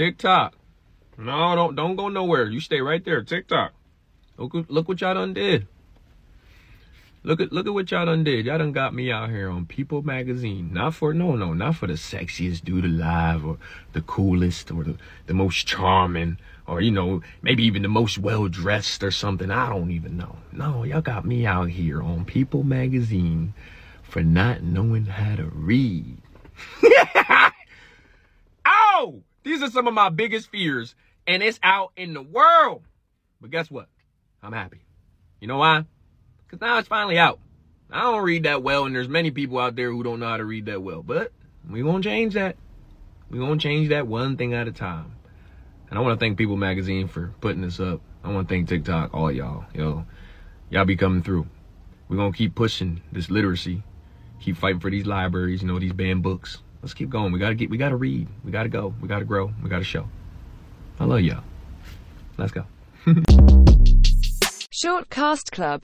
TikTok. No, don't don't go nowhere. You stay right there. TikTok. Look, look what y'all done did. Look at look at what y'all done did. Y'all done got me out here on People Magazine. Not for no no, not for the sexiest dude alive or the coolest or the, the most charming or you know maybe even the most well dressed or something. I don't even know. No, y'all got me out here on People Magazine for not knowing how to read. oh, these are some of my biggest fears, and it's out in the world. But guess what? I'm happy. You know why? Because now it's finally out. I don't read that well, and there's many people out there who don't know how to read that well. But we're going to change that. We're going to change that one thing at a time. And I want to thank People Magazine for putting this up. I want to thank TikTok, all y'all. Yo, y'all be coming through. We're going to keep pushing this literacy. Keep fighting for these libraries, you know, these banned books. Let's keep going. We got to get, we got to read. We got to go. We got to grow. We got to show. I love y'all. Let's go. Short Cast Club